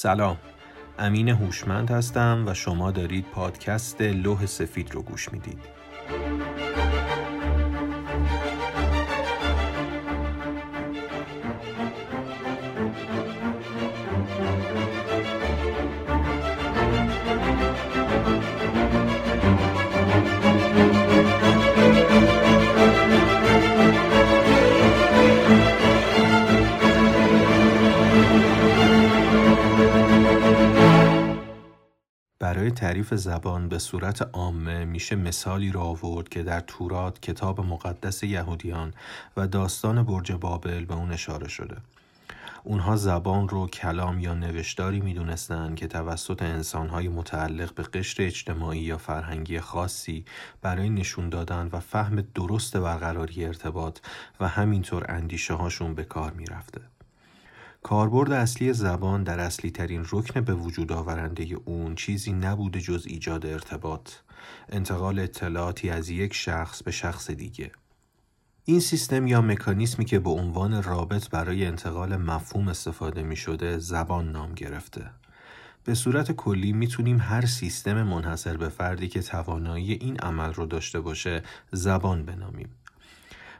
سلام. امین هوشمند هستم و شما دارید پادکست لوح سفید رو گوش می‌دید. برای تعریف زبان به صورت عامه میشه مثالی را آورد که در تورات کتاب مقدس یهودیان و داستان برج بابل به اون اشاره شده. اونها زبان رو کلام یا نوشتاری می‌دونستند که توسط انسانهای متعلق به قشر اجتماعی یا فرهنگی خاصی برای نشون دادن و فهم درست برقراری ارتباط و همینطور اندیشه هاشون به کار می‌رفته. کاربرد اصلی زبان در اصلی ترین رکن به وجود آورنده اون چیزی نبوده جز ایجاد ارتباط. انتقال اطلاعاتی از یک شخص به شخص دیگه. این سیستم یا مکانیسمی که به عنوان رابط برای انتقال مفهوم استفاده می شده زبان نام گرفته. به صورت کلی می‌تونیم هر سیستم منحصر به فردی که توانایی این عمل رو داشته باشه زبان بنامیم.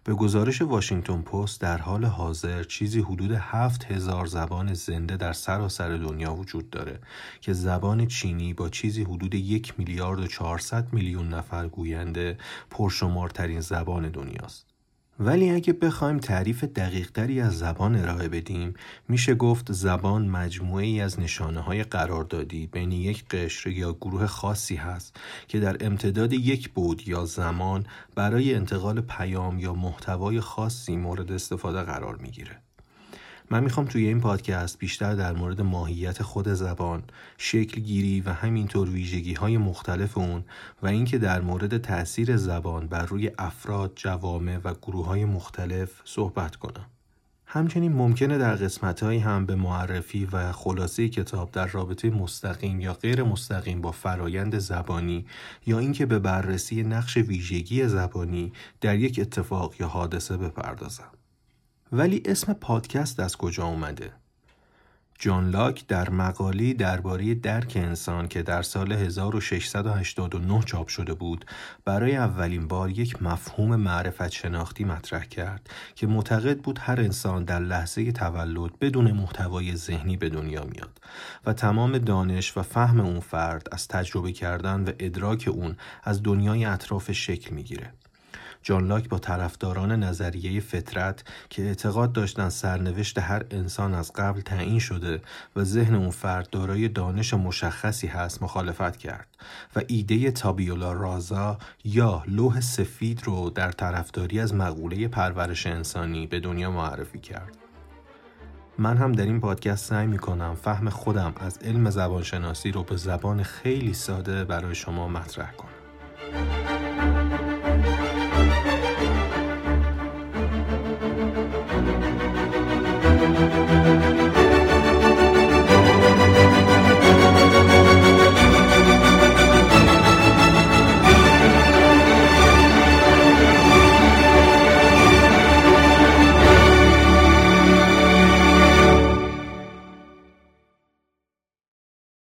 به گزارش واشنگتن پست در حال حاضر چیزی حدود هفت هزار زبان زنده در سراسر دنیا وجود داره که زبان چینی با چیزی حدود یک میلیارد و چهارصد میلیون نفر گوینده پرشمارترین زبان دنیاست. ولی اگه بخوایم تعریف دقیقتری از زبان ارائه بدیم میشه گفت زبان مجموعه ای از نشانه های قراردادی بین یک قشر یا گروه خاصی هست که در امتداد یک بود یا زمان برای انتقال پیام یا محتوای خاصی مورد استفاده قرار می‌گیره. من می‌خوام توی این پادکست بیشتر در مورد ماهیت خود زبان، شکل گیری و همینطور ویژگی های مختلف اون و اینکه در مورد تاثیر زبان بر روی افراد، جوامع و گروه های مختلف صحبت کنم. همچنین ممکنه در قسمت هم به معرفی و خلاصه کتاب در رابطه مستقیم یا غیر مستقیم با فرایند زبانی یا اینکه به بررسی نقش ویژگی زبانی در یک اتفاق یا حادثه بپردازم. ولی اسم پادکست از کجا اومده؟ جان لاک در مقالی درباره درک انسان که در سال 1689 چاپ شده بود برای اولین بار یک مفهوم معرفت شناختی مطرح کرد که معتقد بود هر انسان در لحظه تولد بدون محتوای ذهنی به دنیا میاد و تمام دانش و فهم اون فرد از تجربه کردن و ادراک اون از دنیای اطراف شکل می‌گیره. جان لاک با طرفداران نظریه فطرت که اعتقاد داشتن سرنوشت هر انسان از قبل تعیین شده و ذهن اون فرد دارای دانش مشخصی هست مخالفت کرد و ایده تابیولا رازا یا لوح سفید رو در طرفداری از مقوله پرورش انسانی به دنیا معرفی کرد. من هم در این پادکست سعی می کنم فهم خودم از علم زبانشناسی رو به زبان خیلی ساده برای شما مطرح کنم.